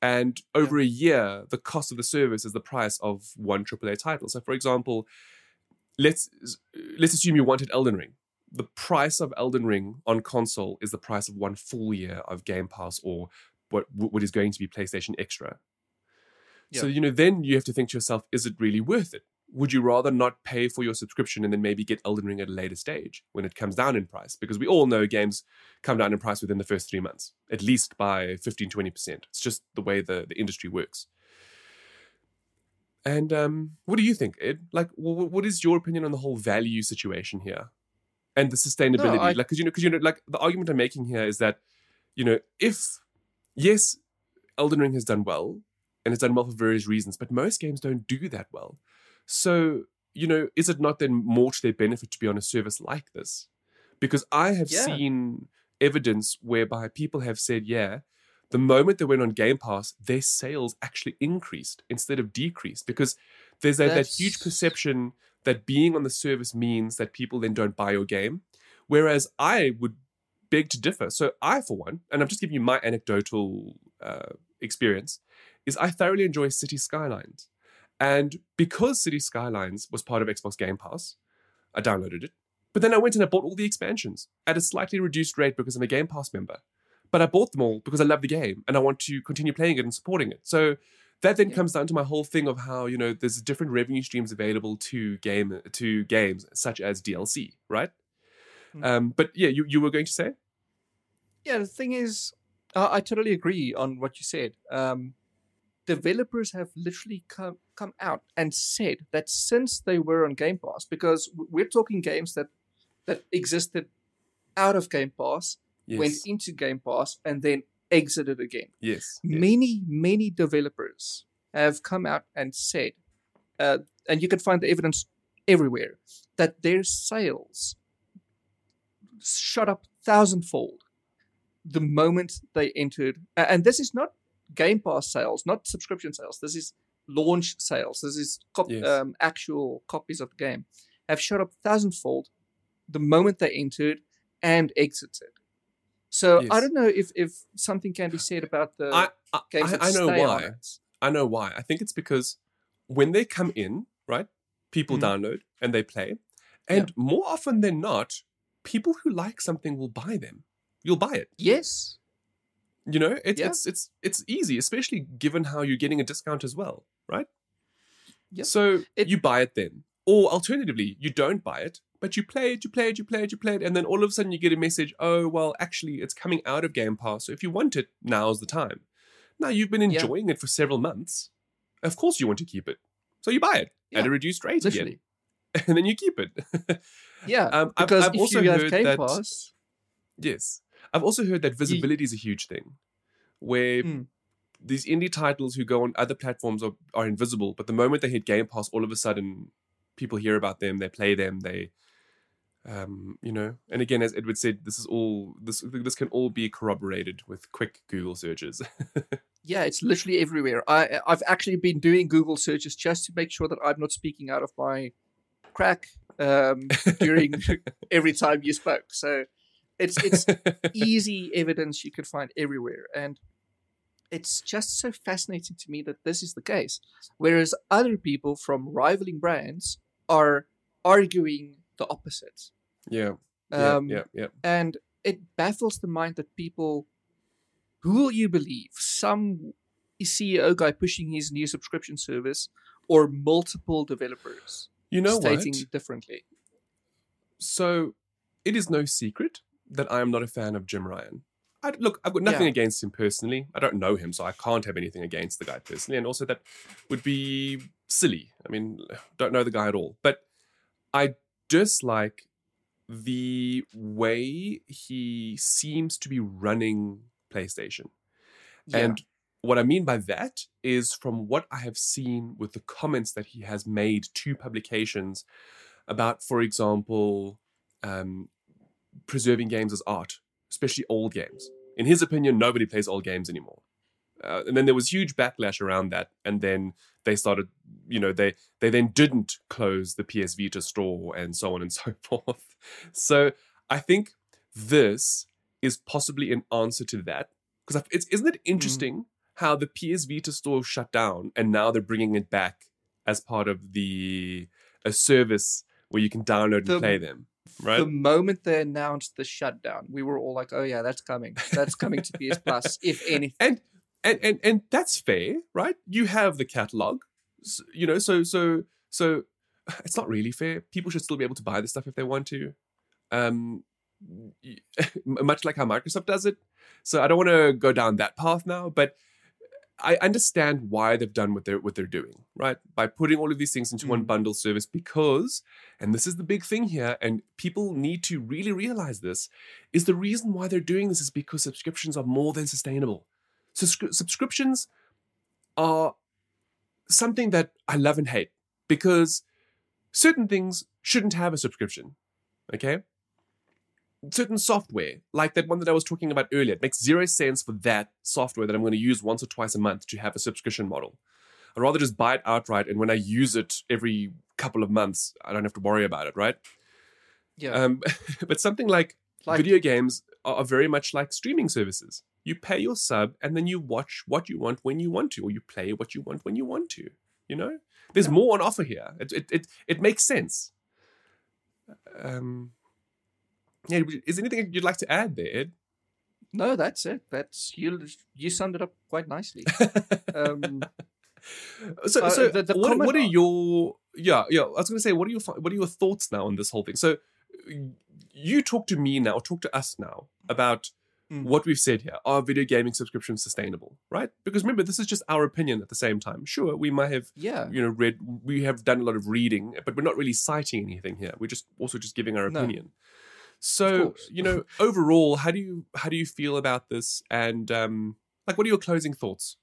And over a year, the cost of the service is the price of one AAA title. So, for example, let's let's assume you wanted Elden Ring. The price of Elden Ring on console is the price of one full year of Game Pass or what what is going to be PlayStation Extra. So you know, then you have to think to yourself: Is it really worth it? Would you rather not pay for your subscription and then maybe get Elden Ring at a later stage when it comes down in price? Because we all know games come down in price within the first three months, at least by 15, 20%. It's just the way the, the industry works. And um, what do you think, Ed? Like, wh- what is your opinion on the whole value situation here and the sustainability? I- like, because you know, because you know, like the argument I'm making here is that, you know, if yes, Elden Ring has done well and it's done well for various reasons, but most games don't do that well. So, you know, is it not then more to their benefit to be on a service like this? Because I have Yeah. seen evidence whereby people have said, yeah, the moment they went on Game Pass, their sales actually increased instead of decreased because there's that, that huge perception that being on the service means that people then don't buy your game. Whereas I would beg to differ. So I, for one, and I'm just giving you my anecdotal uh, experience, is I thoroughly enjoy City Skylines. And because City Skylines was part of Xbox Game Pass, I downloaded it. But then I went and I bought all the expansions at a slightly reduced rate because I'm a Game Pass member. But I bought them all because I love the game and I want to continue playing it and supporting it. So that then Yeah. comes down to my whole thing of how, you know, there's different revenue streams available to game to games such as DLC, right? Hmm. Um, but yeah, you, you were going to say? Yeah, the thing is, uh, I totally agree on what you said. Um, developers have literally come come out and said that since they were on Game Pass, because we're talking games that that existed out of Game Pass, Yes. went into Game Pass, and then exited again. yes. yes. Many, many developers have come out and said, uh, and you can find the evidence everywhere, that their sales shot up thousandfold the moment they entered. And this is not Game Pass sales, not subscription sales. This is launch sales. This is cop- Yes. um, actual copies of the game have shot up thousandfold the moment they entered and exited. So I don't know if, if something can be said about the I, I, games I, I know why. I know why. I think it's because when they come in, right, people Mhm. download and they play. And more often than not, people who like something will buy them. You'll buy it. Yes. You know, it's Yeah. it's it's it's easy, especially given how you're getting a discount as well, right? Yep. So It- you buy it then. Or alternatively, you don't buy it, but you play it, you play it, you play it, you play it, and then all of a sudden you get a message, oh well, actually it's coming out of Game Pass. So if you want it, now's the time. Now you've been Yeah. enjoying it for several months. Of course you want to keep it. So you buy it at a reduced rate Literally. again. And then you keep it. Yeah. um, I've- because I've, if also you have heard Game that Pass, Yes. I've also heard that visibility is a huge thing where Mm. these indie titles who go on other platforms are, are invisible, but the moment they hit Game Pass, all of a sudden people hear about them, they play them, they um, you know, and again, as Edward said, this is all this this can all be corroborated with quick Google searches. yeah, it's literally everywhere. I I've actually been doing Google searches just to make sure that I'm not speaking out of my crack um, during every time you spoke. So it's it's easy evidence you could find everywhere, and it's just so fascinating to me that this is the case. Whereas other people from rivaling brands are arguing the opposite. yeah, yeah, Um, yeah, yeah. and it baffles the mind that people who will you believe some ceo guy pushing his new subscription service or multiple developers You know stating what? differently So it is no secret that I am not a fan of Jim Ryan. I, look, I've got nothing Yeah. against him personally. I don't know him, so I can't have anything against the guy personally. And also, that would be silly. I mean, don't know the guy at all. But I dislike the way he seems to be running PlayStation. Yeah. And what I mean by that is from what I have seen with the comments that he has made to publications about, for example, um, preserving games as art, especially old games. In his opinion, nobody plays old games anymore. Uh, and then there was huge backlash around that, and then they started, you know, they they then didn't close the PS Vita store and so on and so forth. So I think this is possibly an answer to that because isn't it interesting how the PS Vita store shut down and now they're bringing it back as part of the a service where you can download and The- play them, right? the moment they announced the shutdown we were all like oh yeah that's coming that's coming to ps plus if anything and and and and that's fair, right? You have the catalog, s- you know. So so so it's not really fair. People should still be able to buy this stuff if they want to, um, much like how Microsoft does it. So I don't want to go down that path now, but I understand why they've done what they're what they're doing, right? By putting all of these things into one Mm. bundle service, because, and this is the big thing here, and people need to really realize this, is the reason why they're doing this is because subscriptions are more than sustainable. Subscri- subscriptions are something that I love and hate because certain things shouldn't have a subscription. Okay? Certain software, like that one that I was talking about earlier, it makes zero sense for that software that I'm going to use once or twice a month to have a subscription model. I'd rather just buy it outright, and when I use it every couple of months, I don't have to worry about it, right? yeah Um, but something like, like video games are, very much like streaming services. You pay your sub, and then you watch what you want when you want to, or you play what you want when you want to. You know, there's Yeah. more on offer here. It it it, it makes sense. Um, yeah, is there anything you'd like to add there, Ed? no that's it that's you you summed it up quite nicely um so, Uh, so the- the what, what are your yeah yeah? I was going to say, what are your what are your thoughts now on this whole thing? So, you talk to me now, talk to us now about Mm. what we've said here are video gaming subscriptions sustainable, right? Because remember, this is just our opinion at the same time. Sure, we might have Yeah. you know read we have done a lot of reading but we're not really citing anything here we're just also just giving our No. So you know overall how do you how do you feel about this and um like what are your closing thoughts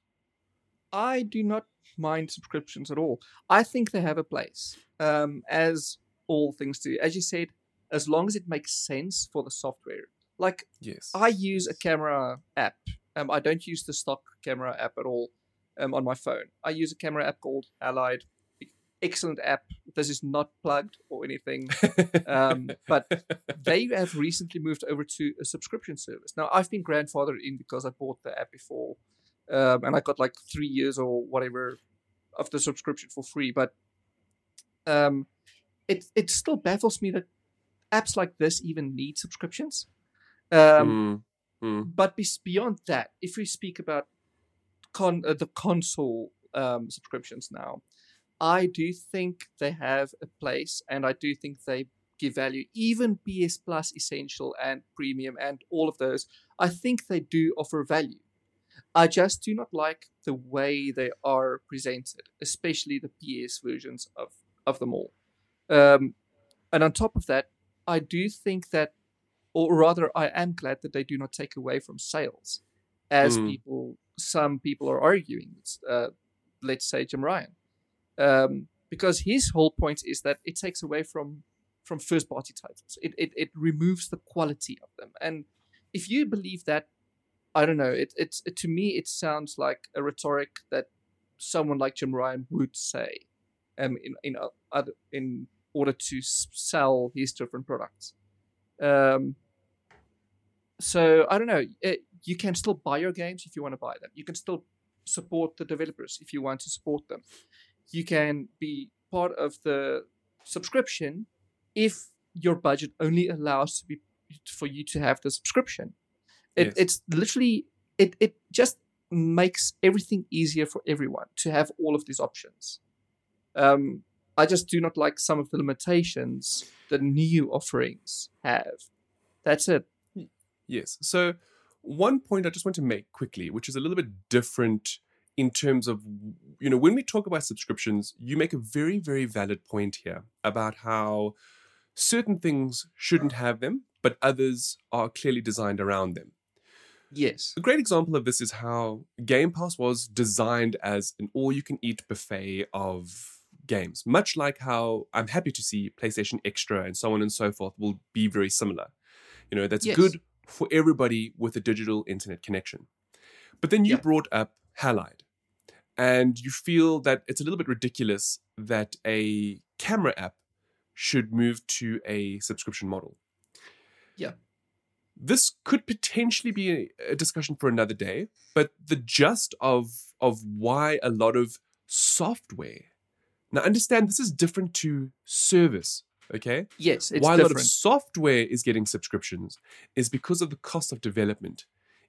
I do not mind subscriptions at all. I think they have a place, um, as all things do. As you said, as long as it makes sense for the software. Like yes I use a camera app. Um, I don't use the stock camera app at all um, on my phone. I use a camera app called Halide. Excellent app. This is not plugged or anything. Um, but they have recently moved over to a subscription service. Now, I've been grandfathered in because I bought the app before, um, and I got like three years or whatever of the subscription for free. But um, it it still baffles me that apps like this even need subscriptions. Um, Mm, mm, but beyond that, if we speak about con- uh, the console um, subscriptions now, I do think they have a place, and I do think they give value. Even PS Plus, Essential, and Premium, and all of those, I think they do offer value. I just do not like the way they are presented, especially the PS versions of of them all. Um, and on top of that, I do think that or rather, I am glad that they do not take away from sales, as Mm. people, some people are arguing. Uh, let's say Jim Ryan, um, because his whole point is that it takes away from from first party titles. It, it it removes the quality of them, and if you believe that, I don't know. It it's it, to me it sounds like a rhetoric that someone like Jim Ryan would say, um, in in in order to sell his different products. Um, so I don't know. It, you can still buy your games if you want to buy them. You can still support the developers if you want to support them. You can be part of the subscription if your budget only allows to be for you to have the subscription. It, Yes. It's literally it. It just makes everything easier for everyone to have all of these options. Um, I just do not like some of the limitations the new offerings have. That's it. Yes. So, one point I just want to make quickly, which is a little bit different in terms of, you know, when we talk about subscriptions, you make a very, very valid point here about how certain things shouldn't have them, but others are clearly designed around them. Yes. A great example of this is how Game Pass was designed as an all you can eat buffet of games, much like how I'm happy to see PlayStation Extra and so on and so forth will be very similar. You know, that's Yes. good for everybody with a digital internet connection. But then you Yeah. brought up Halide, and you feel that it's a little bit ridiculous that a camera app should move to a subscription model. Yeah. This could potentially be a, discussion for another day, but the gist of of why a lot of software now understand this is different to service, okay? Yes, it's why a lot of software is getting subscriptions is because of the cost of development.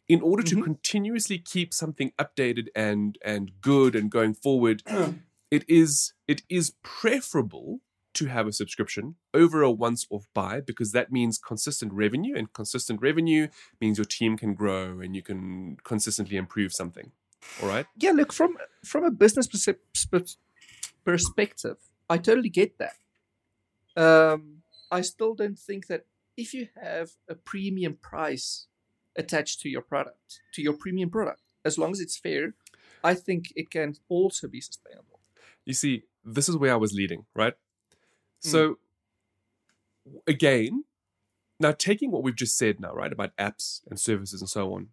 In order to Mhm. continuously keep something updated and and good and going forward, it is it is preferable to have a subscription over a once-off buy because that means consistent revenue, and consistent revenue means your team can grow and you can consistently improve something. All right. yeah, look from from a business perspective, I totally get that. Um, I still don't think that if you have a premium price attached to your product, to your premium product, as long as it's fair, I think it can also be sustainable. You see, this is where I was leading, right? Mm. So, again, now taking what we've just said now, right, about apps and services and so on,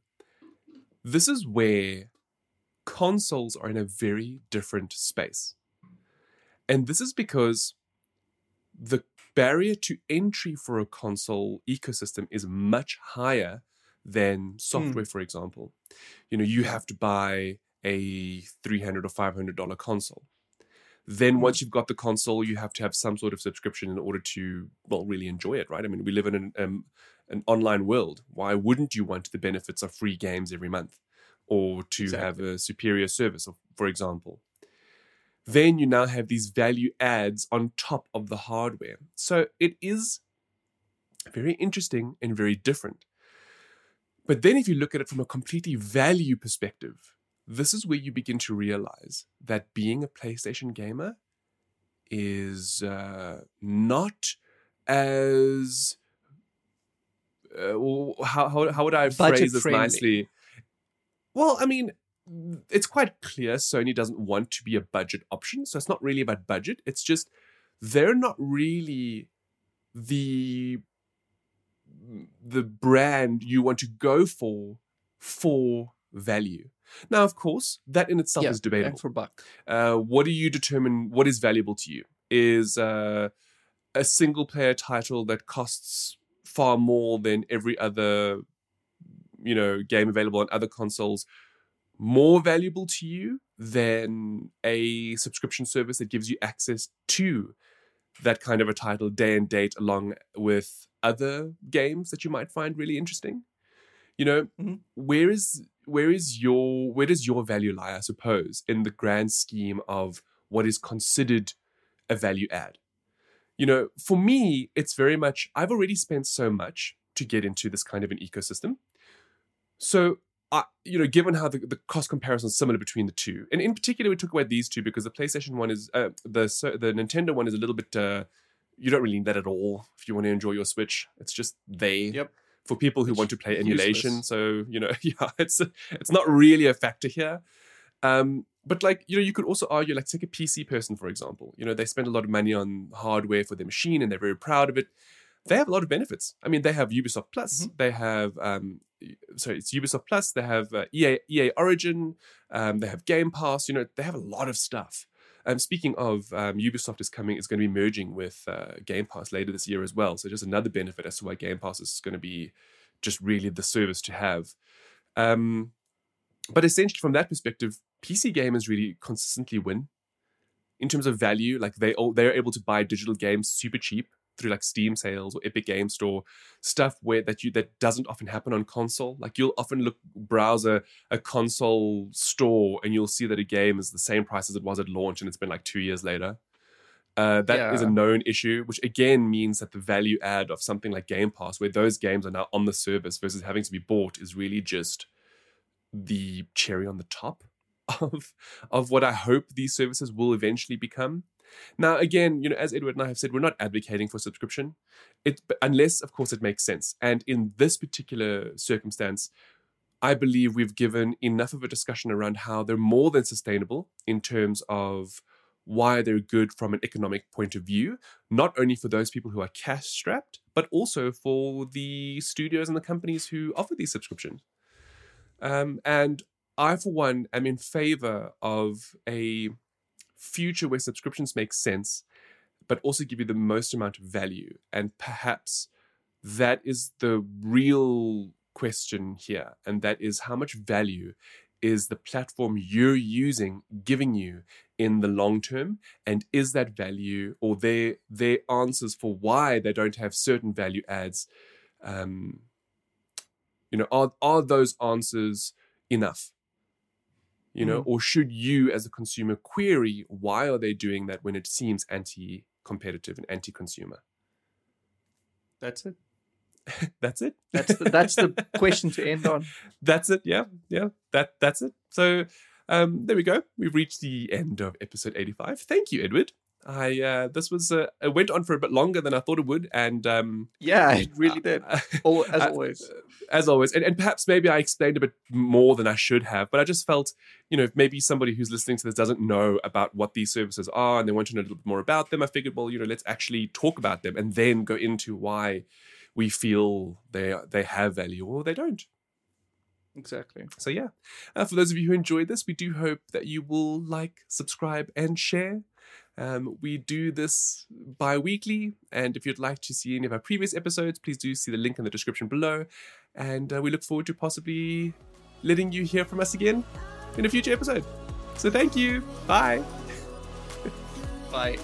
this is where consoles are in a very different space. And this is because the barrier to entry for a console ecosystem is much higher than software, for example. You know, you have to buy a 300 or $500 console. Then once you've got the console, you have to have some sort of subscription in order to, well, really enjoy it, right? I mean, we live in an, um, an online world. Why wouldn't you want the benefits of free games every month or to have a superior service, for example? Then you now have these value adds on top of the hardware. So it is very interesting and very different. But then if you look at it from a completely value perspective, this is where you begin to realize that being a PlayStation gamer is uh, not as uh, how, how how would I Budget phrase this friendly. nicely? Well, I mean, it's quite clear Sony doesn't want to be a budget option, so it's not really about budget. It's just they're not really the the brand you want to go for for value. Now, of course, that in itself Yeah, is debatable. For buck. Uh, what do you determine what is valuable to you? Is uh, a single player title that costs far more than every other, you know, game available on other consoles more valuable to you than a subscription service that gives you access to that kind of a title day and date along with other games that you might find really interesting? You know, Mhm. where is where is your where does your value lie, I suppose, in the grand scheme of what is considered a value add? You know, for me, it's very much I've already spent so much to get into this kind of an ecosystem. So I, you know, given how the, the cost comparison is similar between the two, and in particular, we talk about these two because the PlayStation one is uh, the so- the Nintendo one is a little bit. Uh, you don't really need that at all if you want to enjoy your Switch. It's just they Yep. for people who It's want to play emulation. useless. So you know, yeah, it's it's not really a factor here. Um, but like you know, you could also argue like take a PC person for example. You know, they spend a lot of money on hardware for their machine, and they're very proud of it. They have a lot of benefits. I mean, they have Ubisoft Plus. They have um, sorry, it's Ubisoft Plus. They have uh, EA EA Origin. Um, they have Game Pass. You know, they have a lot of stuff. Um, speaking of, um, Ubisoft is coming is going to be merging with uh, Game Pass later this year as well. So just another benefit as to why Game Pass is going to be just really the service to have. Um, but essentially, from that perspective, PC gamers really consistently win in terms of value. Like they all they're able to buy digital games super cheap through like Steam sales or Epic Game Store stuff where that you that doesn't often happen on console. Like you'll often look browse a, a console store and you'll see that a game is the same price as it was at launch and it's been like two years later. Uh, that is a known issue, which again means that the value add of something like Game Pass, where those games are now on the service versus having to be bought, is really just the cherry on the top of of what I hope these services will eventually become. Now, again, you know, as Edward and I have said, we're not advocating for subscription, it unless, of course, it makes sense. And in this particular circumstance, I believe we've given enough of a discussion around how they're more than sustainable in terms of why they're good from an economic point of view, not only for those people who are cash strapped, but also for the studios and the companies who offer these subscriptions. Um, and I, for one, am in favor of a future where subscriptions make sense, but also give you the most amount of value. And perhaps that is the real question here. And that is how much value is the platform you're using giving you in the long term? And is that value or their their answers for why they don't have certain value adds? Um, you know, are are those answers enough? You know, or should you as a consumer query why are they doing that when it seems anti-competitive and anti-consumer? That's it. That's it. That's the, that's the question to end on. that's it. Yeah, yeah. That that's it. So um, there we go. We've reached the end of episode eighty-five. Thank you, Edward. I uh, this was uh, it went on for a bit longer than I thought it would, and um, Yeah, it really did. Al- as always. as always, and, and perhaps maybe I explained a bit more than I should have, but I just felt, you know, maybe somebody who's listening to this doesn't know about what these services are and they want to know a little bit more about them, I figured, well, you know, let's actually talk about them and then go into why we feel they they have value or they don't. Exactly. So yeah, uh, for those of you who enjoyed this, we do hope that you will like, subscribe, and share. Um, we do this bi-weekly, and if you'd like to see any of our previous episodes, please do see the link in the description below. And uh, we look forward to possibly letting you hear from us again in a future episode. So thank you. Bye. Bye.